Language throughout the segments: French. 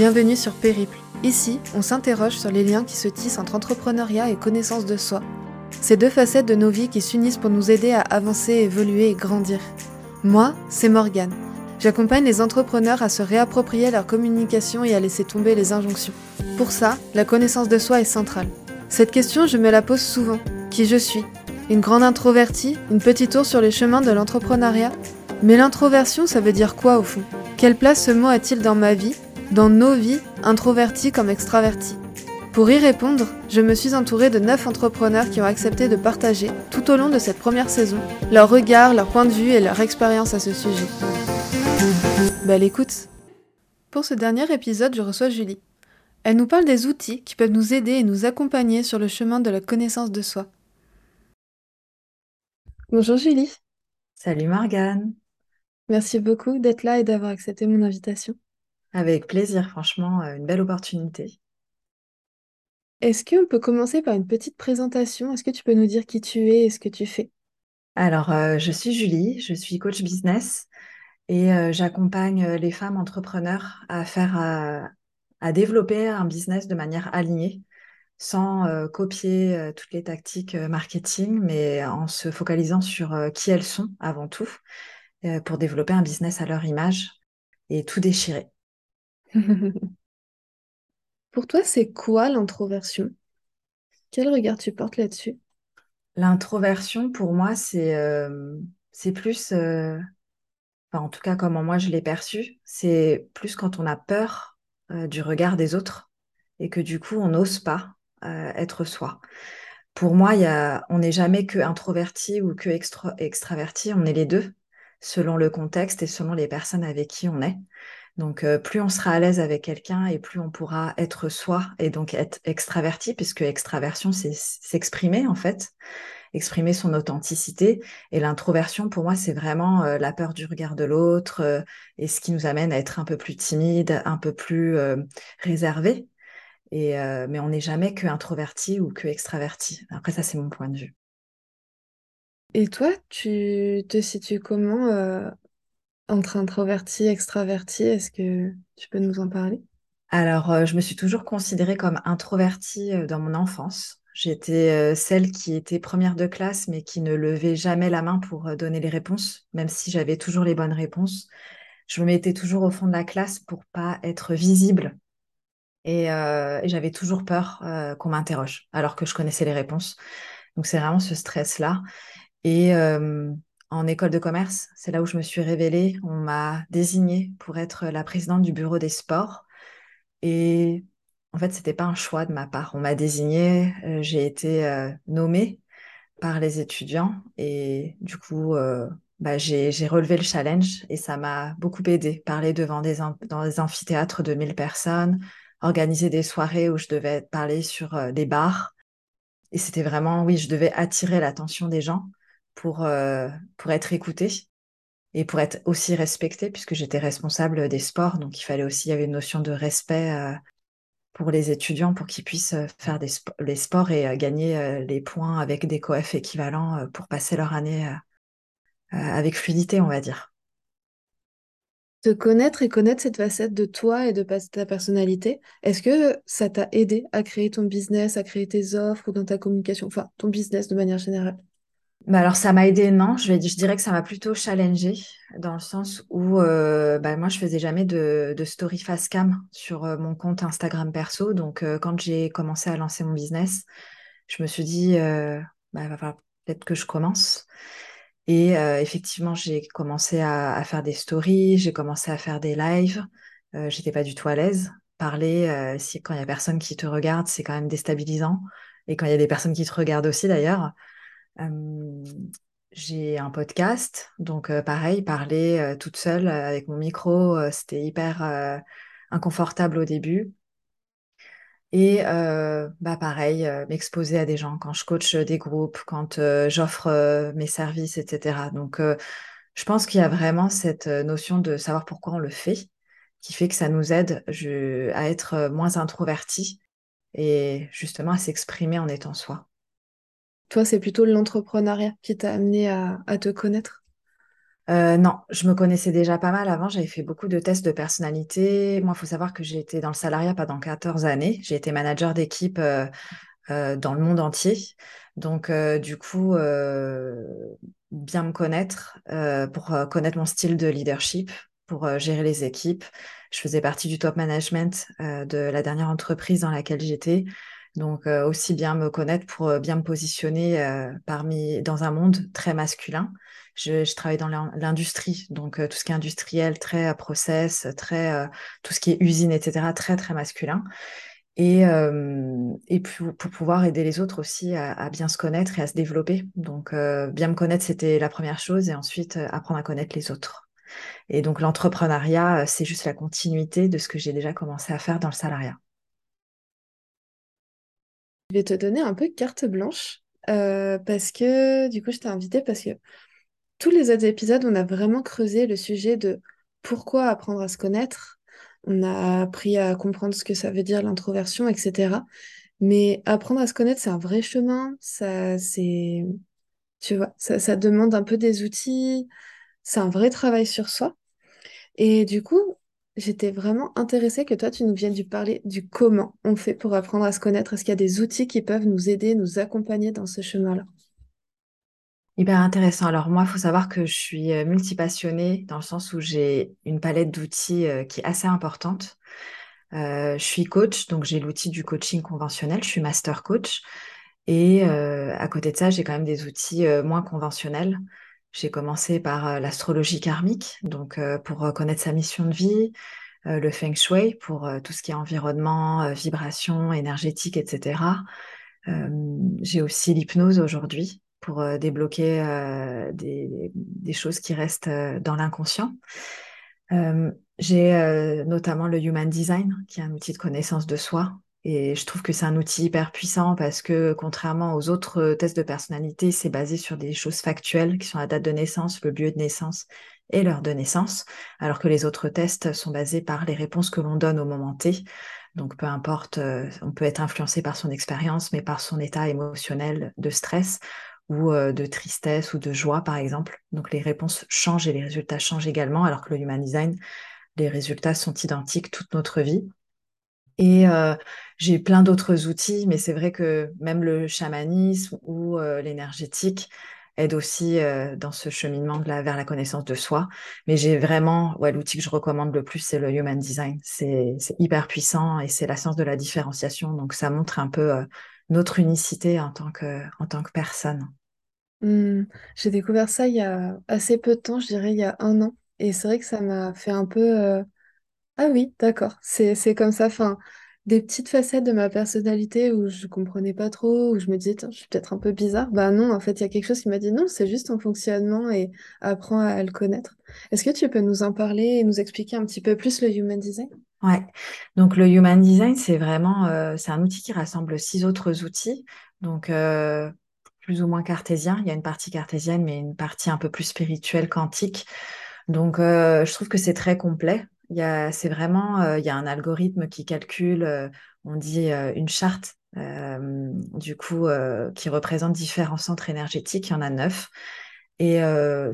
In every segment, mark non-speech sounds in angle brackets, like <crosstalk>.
Bienvenue sur Périple. Ici, on s'interroge sur les liens qui se tissent entre entrepreneuriat et connaissance de soi. Ces deux facettes de nos vies qui s'unissent pour nous aider à avancer, évoluer et grandir. Moi, c'est Morgane. J'accompagne les entrepreneurs à se réapproprier leur communication et à laisser tomber les injonctions. Pour ça, la connaissance de soi est centrale. Cette question, je me la pose souvent. Qui je suis? Une grande introvertie? Une petite ours sur les chemins de l'entrepreneuriat? Mais l'introversion, ça veut dire quoi au fond? Quelle place ce mot a-t-il dans ma vie? Dans nos vies, introvertis comme extravertis. Pour y répondre, je me suis entourée de 9 entrepreneurs qui ont accepté de partager, tout au long de cette première saison, leur regard, leur point de vue et leur expérience à ce sujet. Belle écoute Pour ce dernier épisode, je reçois Julie. Elle nous parle des outils qui peuvent nous aider et nous accompagner sur le chemin de la connaissance de soi. Bonjour Julie. Salut Morgane. Merci beaucoup d'être là et d'avoir accepté mon invitation. Avec plaisir, franchement, euh, une belle opportunité. Est-ce qu'on peut commencer par une petite présentation? Est-ce que tu peux nous dire qui tu es et ce que tu fais? Alors, euh, je suis Julie, je suis coach business et euh, j'accompagne les femmes entrepreneurs à faire, à développer un business de manière alignée, sans copier toutes les tactiques marketing, mais en se focalisant sur qui elles sont avant tout, pour développer un business à leur image et tout déchirer. <laughs> Pour toi, c'est quoi l'introversion? Quel regard tu portes là-dessus? L'introversion, pour moi, c'est euh, c'est plus, euh, enfin, en tout cas, comment moi je l'ai perçu, c'est plus quand on a peur euh, du regard des autres et que du coup, on n'ose pas être soi. Pour moi, y a, on n'est jamais que introverti ou que extraverti, on est les deux, selon le contexte et selon les personnes avec qui on est. Donc, euh, plus on sera à l'aise avec quelqu'un et plus on pourra être soi et donc être extraverti, puisque extraversion, c'est s'exprimer en fait, exprimer son authenticité. Et l'introversion, pour moi, c'est vraiment euh, la peur du regard de l'autre euh, et ce qui nous amène à être un peu plus timide, un peu plus réservé. Et, mais on n'est jamais que introverti ou que extraverti. Après, ça, c'est mon point de vue. Et toi, tu te situes comment entre introverti, extraverti, est-ce que tu peux nous en parler? Alors, euh, je me suis toujours considérée comme introvertie euh, dans mon enfance. J'étais euh, celle qui était première de classe, mais qui ne levait jamais la main pour donner les réponses, même si j'avais toujours les bonnes réponses. Je me mettais toujours au fond de la classe pour pas être visible. Et, et j'avais toujours peur qu'on m'interroge, alors que je connaissais les réponses. Donc, c'est vraiment ce stress-là. Et en école de commerce. C'est là où je me suis révélée. On m'a désignée pour être la présidente du bureau des sports. Et en fait, c'était pas un choix de ma part. On m'a désignée, euh, j'ai été euh, nommée par les étudiants et du coup, euh, bah, j'ai relevé le challenge et ça m'a beaucoup aidé. Parler devant des, dans des amphithéâtres de 1000 personnes, organiser des soirées où je devais parler sur des bars. Et c'était vraiment, oui, je devais attirer l'attention des gens pour, euh, pour être écoutée et pour être aussi respectée, puisque j'étais responsable des sports. Donc, il fallait aussi, il y avait une notion de respect euh, pour les étudiants pour qu'ils puissent euh, faire les sports et gagner les points avec des coefs équivalents pour passer leur année avec fluidité, on va dire. Te connaître et connaître cette facette de toi et de ta personnalité, est-ce que ça t'a aidé à créer ton business, à créer tes offres ou dans ta communication, enfin ton business de manière générale? Bah alors ça m'a aidé, non. Je, vais, je dirais que ça m'a plutôt challengé dans le sens où euh, bah, moi je faisais jamais de, story face cam sur euh, mon compte Instagram perso. Donc euh, quand j'ai commencé à lancer mon business, je me suis dit bah, peut-être que je commence. Et effectivement j'ai commencé à, à, faire des stories, j'ai commencé à faire des lives. J'étais pas du tout à l'aise. Parler, si quand il y a personne qui te regarde, c'est quand même déstabilisant. Et quand il y a des personnes qui te regardent aussi d'ailleurs j'ai un podcast, donc pareil, parler toute seule avec mon micro, c'était hyper inconfortable au début. Et bah pareil, m'exposer à des gens quand je coach des groupes, quand j'offre mes services, etc. Donc je pense qu'il y a vraiment cette notion de savoir pourquoi on le fait, qui fait que ça nous aide à être moins introverti et justement à s'exprimer en étant soi. Toi, c'est plutôt l'entrepreneuriat qui t'a amené à, te connaître? Euh, non, je me connaissais déjà pas mal avant. J'avais fait beaucoup de tests de personnalité. Moi, il faut savoir que j'ai été dans le salariat pendant 14 années. J'ai été manager d'équipe euh, euh, dans le monde entier. Donc, du coup, bien me connaître pour connaître mon style de leadership, pour gérer les équipes. Je faisais partie du top management de la dernière entreprise dans laquelle j'étais. Donc, aussi bien me connaître pour bien me positionner parmi, dans un monde très masculin. Je, je travaille dans l'industrie, donc tout ce qui est industriel, très process, très tout ce qui est usine, etc., très très masculin. Et, et pour, pour, pouvoir aider les autres aussi à, à, bien se connaître et à se développer. Donc, bien me connaître, c'était la première chose, et ensuite apprendre à connaître les autres. Et donc, l'entrepreneuriat, c'est juste la continuité de ce que j'ai déjà commencé à faire dans le salariat. Je vais te donner un peu carte blanche euh, parce que du coup, je t'ai invité parce que tous les autres épisodes, on a vraiment creusé le sujet de pourquoi apprendre à se connaître. On a appris à comprendre ce que ça veut dire l'introversion, etc. Mais apprendre à se connaître, c'est un vrai chemin. Ça, c'est, tu vois, ça, ça demande un peu des outils. C'est un vrai travail sur soi. Et du coup, j'étais vraiment intéressée que toi, tu nous viennes du parler du comment on fait pour apprendre à se connaître. Est-ce qu'il y a des outils qui peuvent nous aider, nous accompagner dans ce chemin-là? Hyper intéressant. Alors moi, il faut savoir que je suis euh, multipassionnée dans le sens où j'ai une palette d'outils euh, qui est assez importante. Euh, je suis coach, donc j'ai l'outil du coaching conventionnel, je suis master coach. Et à côté de ça, j'ai quand même des outils moins conventionnels. J'ai commencé par l'astrologie karmique, donc pour connaître sa mission de vie, le feng shui pour tout ce qui est environnement, vibration, énergétique, etc. j'ai aussi l'hypnose aujourd'hui pour débloquer des, des, choses qui restent dans l'inconscient. j'ai notamment le Human Design, qui est un outil de connaissance de soi, et je trouve que c'est un outil hyper puissant parce que contrairement aux autres tests de personnalité, c'est basé sur des choses factuelles qui sont la date de naissance, le lieu de naissance et l'heure de naissance, alors que les autres tests sont basés par les réponses que l'on donne au moment T. Donc peu importe, euh, on peut être influencé par son expérience, mais par son état émotionnel de stress ou euh, de tristesse ou de joie, par exemple. Donc les réponses changent et les résultats changent également, alors que le Human Design, les résultats sont identiques toute notre vie. Et euh, j'ai plein d'autres outils, mais c'est vrai que même le chamanisme ou euh, l'énergétique aide aussi euh, dans ce cheminement de vers la connaissance de soi. Mais j'ai vraiment, ouais, l'outil que je recommande le plus, c'est le Human Design. C'est hyper puissant et c'est la science de la différenciation. Donc ça montre un peu notre unicité en tant que, en tant que personne. Mmh. J'ai découvert ça il y a assez peu de temps, je dirais il y a un an. Et c'est vrai que ça m'a fait un peu ah oui, d'accord. C'est, comme ça. Enfin, des petites facettes de ma personnalité où je comprenais pas trop, où je me disais, je suis peut-être un peu bizarre. Bah non, en fait, il y a quelque chose qui m'a dit non, c'est juste ton fonctionnement et apprends à, le connaître. Est-ce que tu peux nous en parler et nous expliquer un petit peu plus le Human Design? Ouais. Donc le Human Design, c'est vraiment, euh, c'est un outil qui rassemble six autres outils. Donc euh, plus ou moins cartésien. Il y a une partie cartésienne, mais une partie un peu plus spirituelle, quantique. Donc, euh, je trouve que c'est très complet. Il y a, c'est vraiment, euh, il y a un algorithme qui calcule, euh, on dit euh, une charte, du coup, qui représente différents centres énergétiques. Il y en a neuf. Et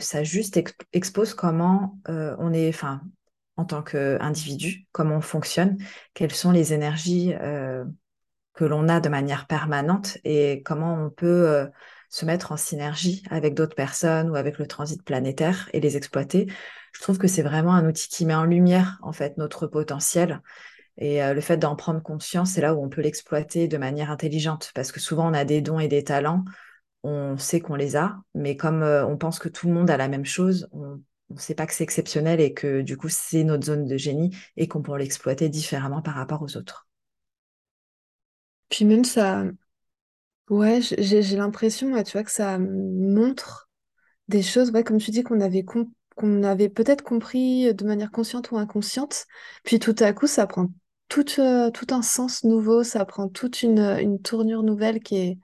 ça juste expose comment on est, enfin, en tant qu'individu, comment on fonctionne, quelles sont les énergies que l'on a de manière permanente et comment on peut se mettre en synergie avec d'autres personnes ou avec le transit planétaire et les exploiter. Je trouve que c'est vraiment un outil qui met en lumière en fait notre potentiel et euh, le fait d'en prendre conscience, c'est là où on peut l'exploiter de manière intelligente parce que souvent on a des dons et des talents, on sait qu'on les a, mais comme euh, on pense que tout le monde a la même chose, on ne sait pas que c'est exceptionnel et que du coup c'est notre zone de génie et qu'on peut l'exploiter différemment par rapport aux autres. Puis même ça, Ouais, j'ai l'impression, tu vois, que ça montre des choses, ouais, comme tu dis, qu'on avait, qu'on avait peut-être compris de manière consciente ou inconsciente. Puis tout à coup, ça prend tout, euh, tout un sens nouveau, ça prend toute une, une tournure nouvelle qui est,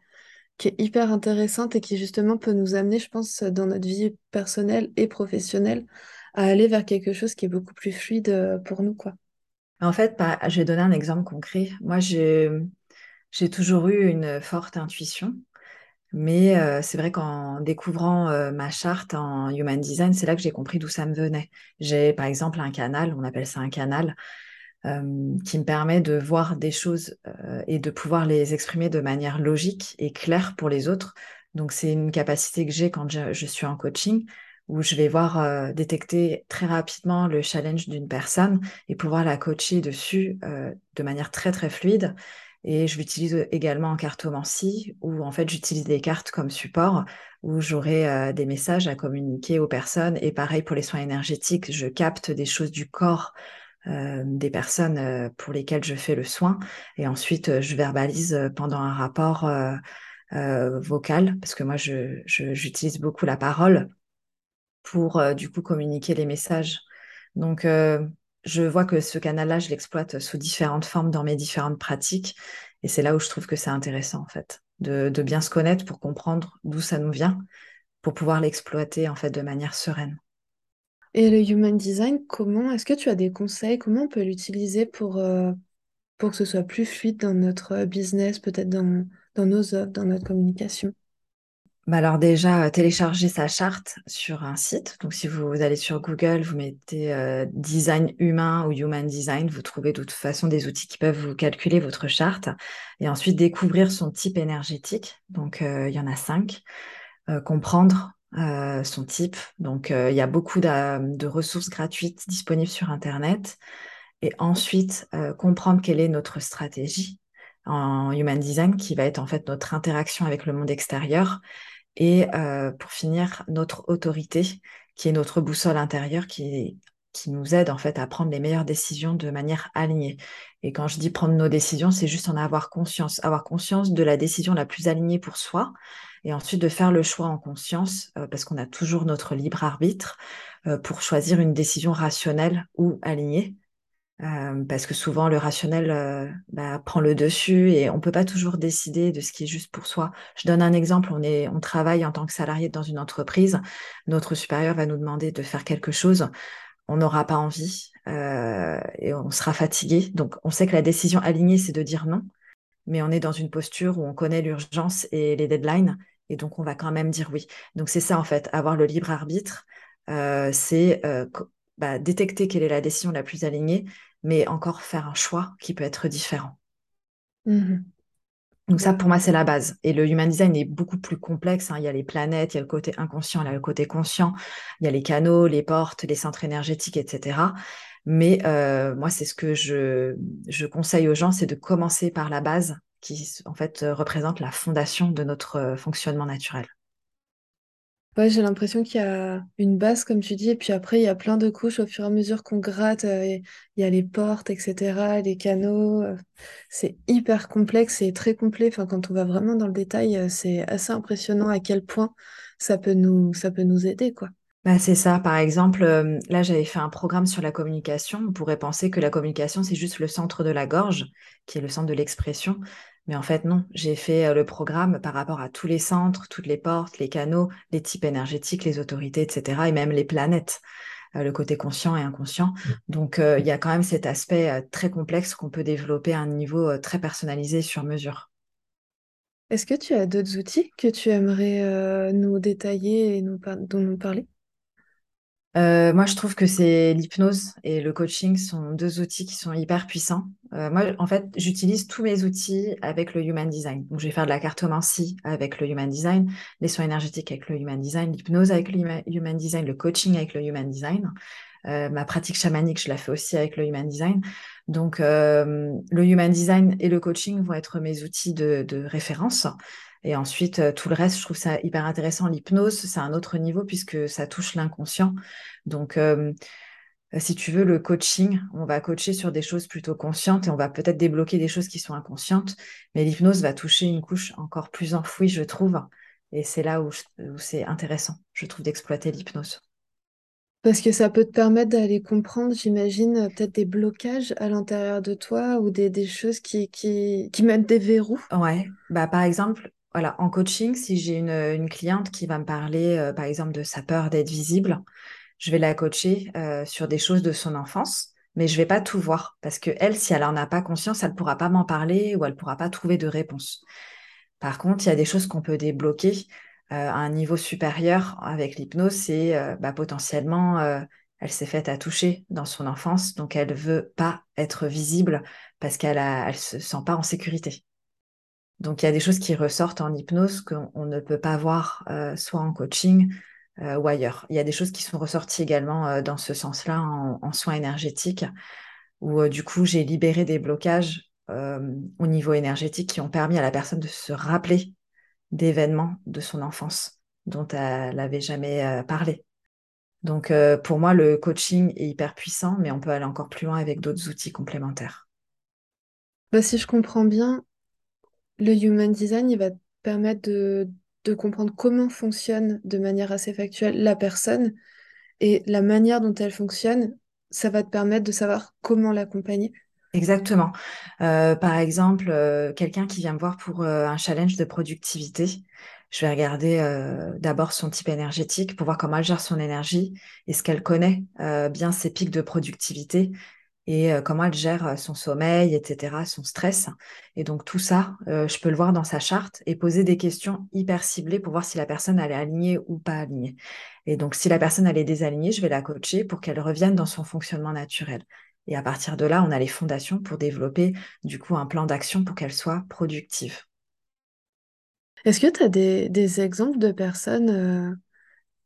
qui est hyper intéressante et qui justement peut nous amener, je pense, dans notre vie personnelle et professionnelle, à aller vers quelque chose qui est beaucoup plus fluide euh, pour nous, quoi. En fait, bah, je vais donner un exemple concret. Moi, j'ai j'ai toujours eu une forte intuition. Mais euh, c'est vrai qu'en découvrant euh, ma charte en Human Design, c'est là que j'ai compris d'où ça me venait. J'ai par exemple un canal, on appelle ça un canal, euh, qui me permet de voir des choses et de pouvoir les exprimer de manière logique et claire pour les autres. Donc c'est une capacité que j'ai quand je, je, suis en coaching, où je vais voir détecter très rapidement le challenge d'une personne et pouvoir la coacher dessus de manière très très fluide et je l'utilise également en cartomancie, où en fait j'utilise des cartes comme support, où j'aurai euh, des messages à communiquer aux personnes. Et pareil pour les soins énergétiques, je capte des choses du corps euh, des personnes euh, pour lesquelles je fais le soin. Et ensuite, je verbalise pendant un rapport vocal, parce que moi, j'utilise beaucoup la parole pour du coup communiquer les messages. Donc, je vois que ce canal-là, je l'exploite sous différentes formes dans mes différentes pratiques. Et c'est là où je trouve que c'est intéressant, en fait, de, bien se connaître pour comprendre d'où ça nous vient, pour pouvoir l'exploiter, en fait, de manière sereine. Et le human design, comment est-ce que tu as des conseils? Comment on peut l'utiliser pour, euh, que ce soit plus fluide dans notre business, peut-être dans, dans nos offres, dans notre communication? Bah alors déjà, euh, télécharger sa charte sur un site. Donc si vous, allez sur Google, vous mettez euh, design humain ou human design, vous trouvez de toute façon des outils qui peuvent vous calculer votre charte. Et ensuite découvrir son type énergétique. Donc euh, il y en a cinq. comprendre son type. Donc il y a beaucoup de, ressources gratuites disponibles sur Internet. Et ensuite comprendre quelle est notre stratégie en human design qui va être en fait notre interaction avec le monde extérieur et euh, pour finir, notre autorité, qui est notre boussole intérieure, qui, qui nous aide en fait à prendre les meilleures décisions de manière alignée. Et quand je dis prendre nos décisions, c'est juste en avoir conscience, avoir conscience de la décision la plus alignée pour soi, et ensuite de faire le choix en conscience, euh, parce qu'on a toujours notre libre arbitre, euh, pour choisir une décision rationnelle ou alignée. Euh, parce que souvent le rationnel euh, bah, prend le dessus et on peut pas toujours décider de ce qui est juste pour soi. Je donne un exemple, on, est, on travaille en tant que salarié dans une entreprise, notre supérieur va nous demander de faire quelque chose, on n'aura pas envie euh, et on sera fatigué. Donc on sait que la décision alignée, c'est de dire non, mais on est dans une posture où on connaît l'urgence et les deadlines et donc on va quand même dire oui. Donc c'est ça en fait, avoir le libre arbitre, c'est bah, détecter quelle est la décision la plus alignée mais encore faire un choix qui peut être différent. Mhm. Donc ça, pour moi, c'est la base. Et le human design est beaucoup plus complexe. Hein. Il y a les planètes, il y a le côté inconscient, il y a le côté conscient, il y a les canaux, les portes, les centres énergétiques, etc. Mais euh, moi, c'est ce que je, je conseille aux gens, c'est de commencer par la base qui, en fait, représente la fondation de notre euh, fonctionnement naturel. Ouais, j'ai l'impression qu'il y a une base, comme tu dis, et puis après, il y a plein de couches au fur et à mesure qu'on gratte. Euh, il y a les portes, etc., les canaux. Euh, c'est hyper complexe et très complet. Enfin, quand on va vraiment dans le détail, euh, c'est assez impressionnant à quel point ça peut nous, ça peut nous aider, quoi. Bah, c'est ça. Par exemple, là, j'avais fait un programme sur la communication. On pourrait penser que la communication, c'est juste le centre de la gorge, qui est le centre de l'expression. Mais en fait, non, j'ai fait euh, le programme par rapport à tous les centres, toutes les portes, les canaux, les types énergétiques, les autorités, etc. et même les planètes, euh, le côté conscient et inconscient. Mmh. Donc, euh, il y a quand même cet aspect très complexe qu'on peut développer à un niveau très personnalisé sur mesure. Est-ce que tu as d'autres outils que tu aimerais nous détailler et nous dont nous parler? Euh, moi, je trouve que c'est l'hypnose et le coaching sont deux outils qui sont hyper puissants. Euh, moi, en fait, j'utilise tous mes outils avec le Human Design. Donc, je vais faire de la cartomancie avec le Human Design, les soins énergétiques avec le Human Design, l'hypnose avec le Human Design, le coaching avec le Human Design. Euh, ma pratique chamanique, je la fais aussi avec le Human Design. Donc, le Human Design et le coaching vont être mes outils de, de référence. Et ensuite, euh, tout le reste, je trouve ça hyper intéressant. L'hypnose, c'est un autre niveau puisque ça touche l'inconscient. Donc, euh, si tu veux, le coaching, on va coacher sur des choses plutôt conscientes et on va peut-être débloquer des choses qui sont inconscientes. Mais l'hypnose va toucher une couche encore plus enfouie, je trouve. Et c'est là où, c'est intéressant, je trouve, d'exploiter l'hypnose. Parce que ça peut te permettre d'aller comprendre, j'imagine, peut-être des blocages à l'intérieur de toi ou des, des choses qui, qui, qui mettent des verrous. Ouais, bah, par exemple, voilà, en coaching, si j'ai une, cliente qui va me parler, euh, par exemple, de sa peur d'être visible, je vais la coacher euh, sur des choses de son enfance, mais je vais pas tout voir parce que elle, si elle en a pas conscience, elle ne pourra pas m'en parler ou elle pourra pas trouver de réponse. Par contre, il y a des choses qu'on peut débloquer à un niveau supérieur avec l'hypnose, c'est bah, potentiellement elle s'est faite à toucher dans son enfance, donc elle veut pas être visible parce qu'elle elle se sent pas en sécurité. Donc il y a des choses qui ressortent en hypnose qu'on ne peut pas voir euh, soit en coaching euh, ou ailleurs. Il y a des choses qui sont ressorties également euh, dans ce sens-là en, soins énergétiques, où du coup j'ai libéré des blocages au niveau énergétique qui ont permis à la personne de se rappeler d'événements de son enfance dont elle n'avait jamais parlé. Donc, pour moi, le coaching est hyper puissant, mais on peut aller encore plus loin avec d'autres outils complémentaires. Bah, si je comprends bien, le human design, il va te permettre de, comprendre comment fonctionne de manière assez factuelle la personne et la manière dont elle fonctionne, ça va te permettre de savoir comment l'accompagner. Exactement. Euh, par exemple, euh, quelqu'un qui vient me voir pour un challenge de productivité, je vais regarder euh, d'abord son type énergétique pour voir comment elle gère son énergie. Est-ce qu'elle connaît euh, bien ses pics de productivité et comment elle gère son sommeil, etc., son stress. Et donc tout ça, je peux le voir dans sa charte et poser des questions hyper ciblées pour voir si la personne elle est alignée ou pas alignée. Et donc si la personne elle est désalignée, je vais la coacher pour qu'elle revienne dans son fonctionnement naturel. Et à partir de là, on a les fondations pour développer du coup un plan d'action pour qu'elle soit productive. Est-ce que tu as des, exemples de personnes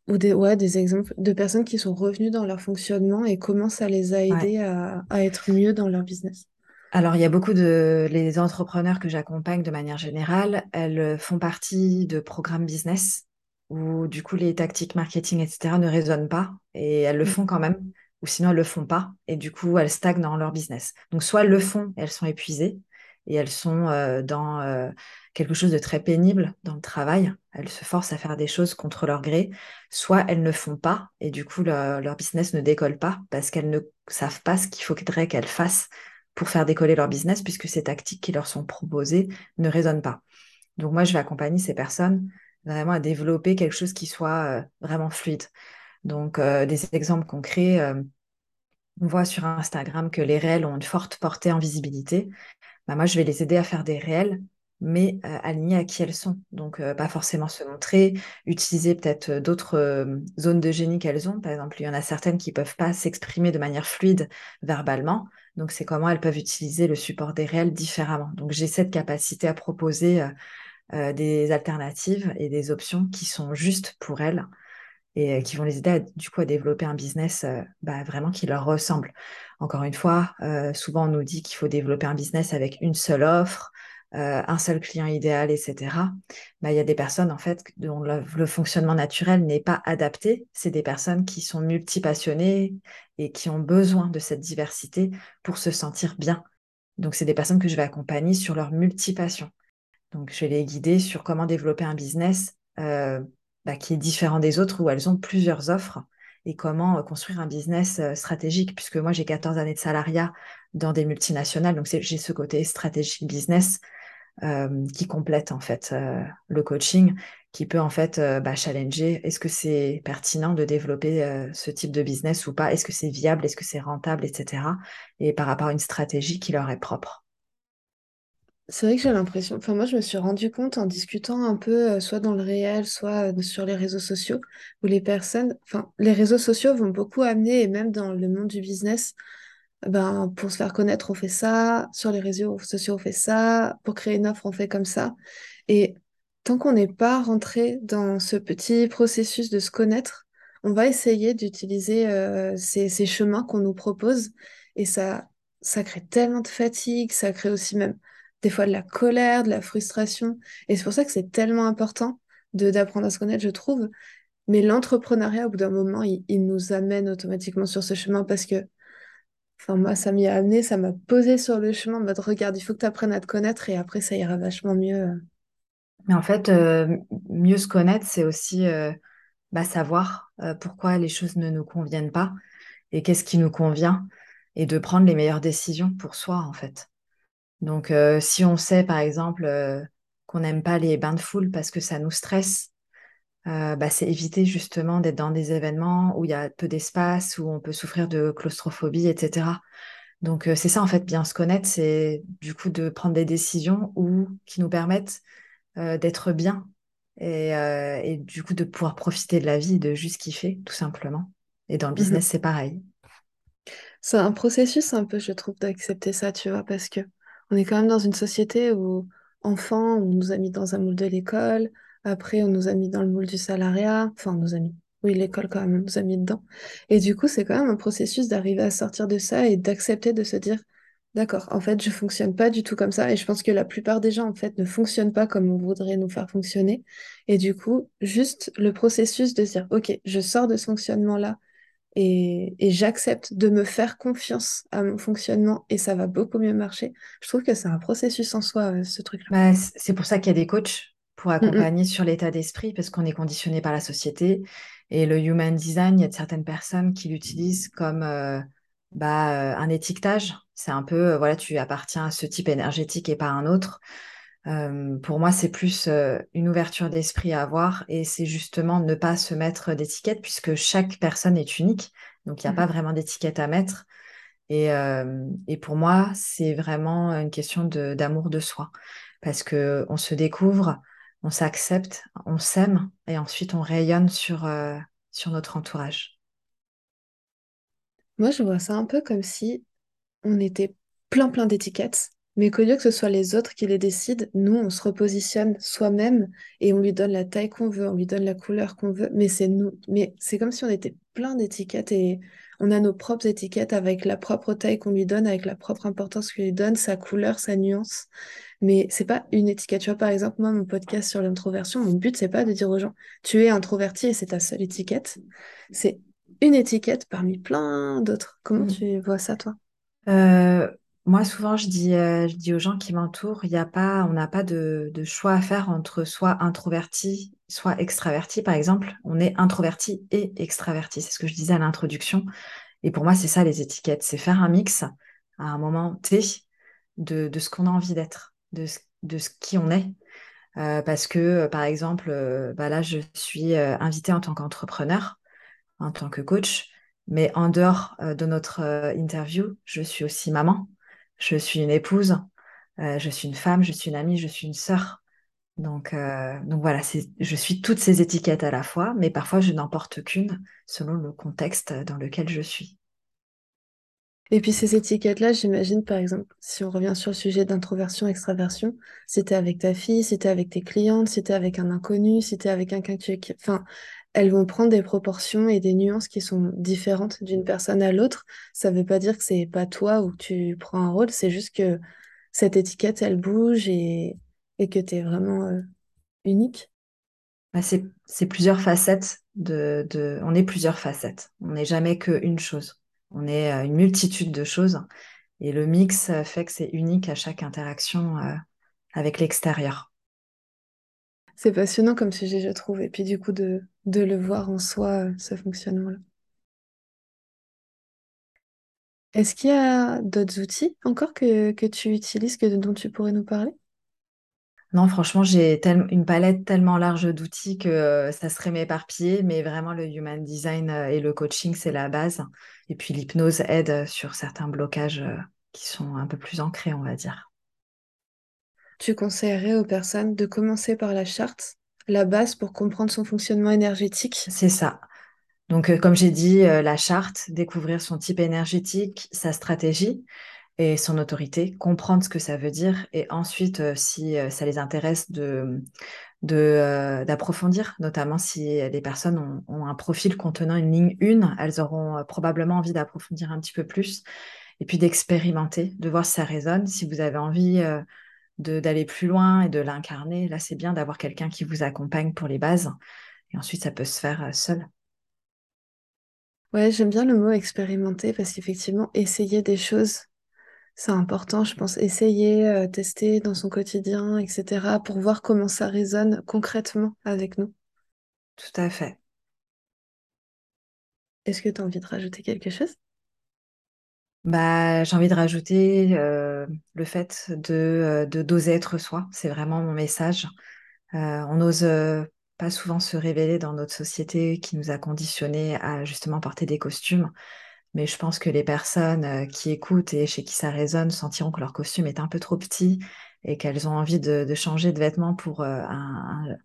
ou des, ouais, des exemples de personnes qui sont revenues dans leur fonctionnement et comment ça les a aidés à, être mieux dans leur business? Alors, il y a beaucoup de les entrepreneurs que j'accompagne de manière générale, elles font partie de programmes business où du coup les tactiques marketing, etc. ne résonnent pas et elles le mm. font quand même, ou sinon elles le font pas et du coup elles stagnent dans leur business. Donc soit elles le font, elles sont épuisées et elles sont euh, dans euh, quelque chose de très pénible dans le travail. Elles se forcent à faire des choses contre leur gré, soit elles ne font pas et du coup leur business ne décolle pas parce qu'elles ne savent pas ce qu'il faudrait qu'elles fassent pour faire décoller leur business puisque ces tactiques qui leur sont proposées ne résonnent pas. Donc moi, je vais accompagner ces personnes vraiment à développer quelque chose qui soit euh, vraiment fluide. Donc des exemples concrets. on voit sur Instagram que les réels ont une forte portée en visibilité. Bah, moi, je vais les aider à faire des réels, mais euh, alignés à qui elles sont. Donc, euh, pas forcément se montrer, utiliser peut-être euh, d'autres zones de génie qu'elles ont. Par exemple, il y en a certaines qui ne peuvent pas s'exprimer de manière fluide verbalement. Donc, c'est comment elles peuvent utiliser le support des réels différemment. Donc, j'ai cette capacité à proposer des alternatives et des options qui sont justes pour elles et qui vont les aider du coup à développer un business bah, vraiment qui leur ressemble. Encore une fois, euh, souvent on nous dit qu'il faut développer un business avec une seule offre, euh, un seul client idéal, etc. Bah, il y a des personnes en fait dont le, fonctionnement naturel n'est pas adapté. C'est des personnes qui sont multipassionnées et qui ont besoin de cette diversité pour se sentir bien. Donc c'est des personnes que je vais accompagner sur leur multipassion. Donc je vais les guider sur comment développer un business euh, bah, qui est différent des autres où elles ont plusieurs offres et comment euh, construire un business euh, stratégique, puisque moi j'ai 14 années de salariat dans des multinationales, donc j'ai ce côté stratégique business euh, qui complète en fait le coaching, qui peut en fait bah, challenger est-ce que c'est pertinent de développer ce type de business ou pas, est-ce que c'est viable, est-ce que c'est rentable, etc. Et par rapport à une stratégie qui leur est propre. C'est vrai que j'ai l'impression, enfin moi je me suis rendu compte en discutant un peu, euh, soit dans le réel, soit euh, sur les réseaux sociaux, où les personnes, enfin les réseaux sociaux vont beaucoup amener, et même dans le monde du business, ben, pour se faire connaître, on fait ça, sur les réseaux sociaux, on fait ça, pour créer une offre, on fait comme ça. Et tant qu'on n'est pas rentré dans ce petit processus de se connaître, on va essayer d'utiliser euh, ces, ces chemins qu'on nous propose, et ça, ça crée tellement de fatigue, ça crée aussi même des fois de la colère, de la frustration. Et c'est pour ça que c'est tellement important d'apprendre à se connaître, je trouve. Mais l'entrepreneuriat, au bout d'un moment, il, nous amène automatiquement sur ce chemin parce que, moi, ça m'y a amené, ça m'a posé sur le chemin en regarde, il faut que tu apprennes à te connaître et après, ça ira vachement mieux. Mais en fait, euh, mieux se connaître, c'est aussi euh, bah, savoir euh, pourquoi les choses ne nous conviennent pas et qu'est-ce qui nous convient et de prendre les meilleures décisions pour soi, en fait. Donc, euh, si on sait, par exemple, euh, qu'on n'aime pas les bains de foule parce que ça nous stresse, euh, bah, c'est éviter justement d'être dans des événements où il y a peu d'espace, où on peut souffrir de claustrophobie, etc. Donc, c'est ça, en fait, bien se connaître, c'est du coup de prendre des décisions qui nous permettent d'être bien et, et, du coup de pouvoir profiter de la vie, de juste kiffer, tout simplement. Et dans le Mhm. business, c'est pareil. C'est un processus un peu, je trouve, d'accepter ça, tu vois, parce que on est quand même dans une société où, enfant, on nous a mis dans un moule de l'école, après, on nous a mis dans le moule du salariat, enfin, on nous a mis, oui, l'école quand même, on nous a mis dedans. Et du coup, c'est quand même un processus d'arriver à sortir de ça et d'accepter de se dire, d'accord, en fait, je fonctionne pas du tout comme ça, et je pense que la plupart des gens, en fait, ne fonctionnent pas comme on voudrait nous faire fonctionner. Et du coup, juste le processus de dire, ok, je sors de ce fonctionnement-là et, et j'accepte de me faire confiance à mon fonctionnement et ça va beaucoup mieux marcher. Je trouve que c'est un processus en soi, euh, ce truc-là. Bah, c'est pour ça qu'il y a des coachs pour Mm, mm. accompagner sur l'état d'esprit, parce qu'on est conditionné par la société. Et le human design, il y a certaines personnes qui l'utilisent comme euh, bah, euh, un étiquetage. C'est un peu, voilà, tu appartiens à ce type énergétique et pas à un autre. Euh, pour moi, c'est plus euh, une ouverture d'esprit à avoir et c'est justement ne pas se mettre d'étiquette puisque chaque personne est unique. Donc, il n'y a pas Mhm. vraiment d'étiquette à mettre. Et, euh, et pour moi, c'est vraiment une question d'amour de soi parce que on se découvre, on s'accepte, on s'aime et ensuite on rayonne sur, sur notre entourage. Moi, je vois ça un peu comme si on était plein plein d'étiquettes, mais qu'au lieu que ce soit les autres qui les décident, nous, on se repositionne soi-même et on lui donne la taille qu'on veut, on lui donne la couleur qu'on veut, mais c'est nous. Mais c'est comme si on était plein d'étiquettes et on a nos propres étiquettes avec la propre taille qu'on lui donne, avec la propre importance qu'on lui donne, sa couleur, sa nuance. Mais c'est pas une étiquette. Tu vois, par exemple, moi, mon podcast sur l'introversion, mon but, c'est pas de dire aux gens, tu es introverti et c'est ta seule étiquette. C'est une étiquette parmi plein d'autres. Comment Mm. tu vois ça, toi? Euh, moi, souvent, je dis, euh, je dis aux gens qui m'entourent, il y a pas, on n'a pas de, de choix à faire entre soit introverti, soit extraverti. Par exemple, on est introverti et extraverti. C'est ce que je disais à l'introduction. Et pour moi, c'est ça les étiquettes. C'est faire un mix à un moment T de, de ce qu'on a envie d'être, de ce, de ce qui on est. Euh, parce que, euh, par exemple, bah là, je suis invitée en tant qu'entrepreneur, en tant que coach, mais en dehors de notre interview, je suis aussi maman, je suis une épouse, euh, je suis une femme, je suis une amie, je suis une sœur. Donc, euh, donc voilà, je suis toutes ces étiquettes à la fois, mais parfois je n'en porte qu'une selon le contexte dans lequel je suis. Et puis ces étiquettes-là, j'imagine, par exemple, si on revient sur le sujet d'introversion, extraversion, si t'es avec ta fille, si t'es avec tes clientes, si t'es avec un inconnu, si t'es avec quelqu'un que tu. Enfin, elles vont prendre des proportions et des nuances qui sont différentes d'une personne à l'autre. Ça veut pas dire que c'est pas toi ou que tu prends un rôle, c'est juste que cette étiquette, elle bouge et, et que t'es vraiment euh, unique. Bah, c'est, plusieurs facettes on est plusieurs facettes. On n'est jamais qu'une chose. On est euh, une multitude de choses. Et le mix euh, fait que c'est unique à chaque interaction avec l'extérieur. C'est passionnant comme sujet, je trouve. Et puis du coup, de, de le voir en soi, euh, ce fonctionnement-là. Est-ce qu'il y a d'autres outils encore que, que tu utilises, que, dont tu pourrais nous parler? Non, franchement, j'ai une palette tellement large d'outils que euh, ça serait m'éparpiller, mais vraiment le human design euh, et le coaching, c'est la base. Et puis l'hypnose aide sur certains blocages qui sont un peu plus ancrés, on va dire. Tu conseillerais aux personnes de commencer par la charte, la base pour comprendre son fonctionnement énergétique? C'est ça. Donc, euh, comme j'ai dit, euh, la charte, découvrir son type énergétique, sa stratégie et son autorité, comprendre ce que ça veut dire et ensuite, euh, si ça les intéresse, de, d'approfondir, notamment si les personnes ont, ont un profil contenant une ligne 1, elles auront probablement envie d'approfondir un petit peu plus et puis d'expérimenter, de voir si ça résonne. Si vous avez envie d'aller plus loin et de l'incarner, là, c'est bien d'avoir quelqu'un qui vous accompagne pour les bases et ensuite, ça peut se faire euh, seul. Ouais, j'aime bien le mot expérimenter parce qu'effectivement, essayer des choses, c'est important, je pense. Essayer, euh, tester dans son quotidien, etc., pour voir comment ça résonne concrètement avec nous. Tout à fait. Est-ce que tu as envie de rajouter quelque chose? Bah, j'ai envie de rajouter euh, le fait de, euh, de d'oser être soi. C'est vraiment mon message. Euh, on n'ose pas souvent se révéler dans notre société qui nous a conditionnés à justement porter des costumes. Mais je pense que les personnes qui écoutent et chez qui ça résonne sentiront que leur costume est un peu trop petit et qu'elles ont envie de, changer de vêtements pour un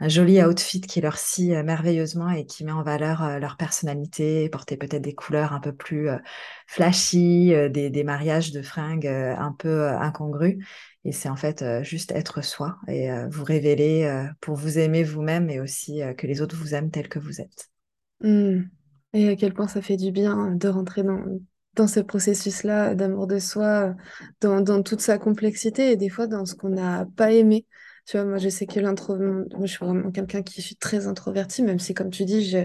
joli outfit qui leur scie euh, merveilleusement et qui met en valeur euh, leur personnalité, porter peut-être des couleurs un peu plus euh, flashy, des, mariages de fringues un peu incongrus. Et c'est en fait juste être soi et vous révéler pour vous aimer vous-même et aussi que les autres vous aiment tel que vous êtes. Mmh. Et à quel point ça fait du bien de rentrer dans, dans ce processus-là d'amour de soi, dans, dans, toute sa complexité et des fois dans ce qu'on n'a pas aimé. Tu vois, moi, je sais que l'intro, moi, je suis vraiment quelqu'un qui suis très introverti, même si, comme tu dis, je...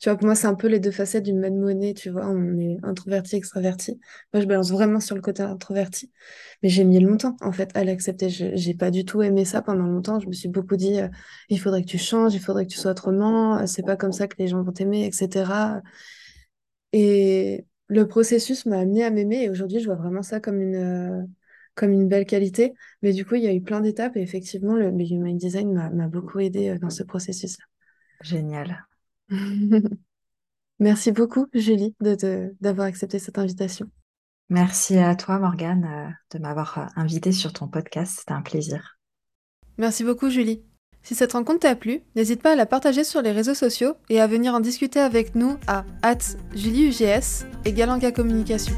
tu vois, pour moi, c'est un peu les deux facettes d'une même monnaie, tu vois, on est introverti, extraverti. Moi, je balance vraiment sur le côté introverti. Mais j'ai mis longtemps, en fait, à l'accepter. J'ai pas du tout aimé ça pendant longtemps. Je me suis beaucoup dit, euh, il faudrait que tu changes, il faudrait que tu sois autrement, euh, c'est pas comme ça que les gens vont t'aimer, etc. Et le processus m'a amené à m'aimer et aujourd'hui, je vois vraiment ça comme une, euh, comme une belle qualité. Mais du coup, il y a eu plein d'étapes et effectivement, le, Human Design m'a beaucoup aidé euh, dans ce processus-là. Génial. <laughs> Merci beaucoup, Julie, d'avoir accepté cette invitation. Merci à toi, Morgane, euh, de m'avoir euh, invité sur ton podcast. C'était un plaisir. Merci beaucoup, Julie. Si cette rencontre t'a plu, n'hésite pas à la partager sur les réseaux sociaux et à venir en discuter avec nous à JulieUGS et Galanga Communication.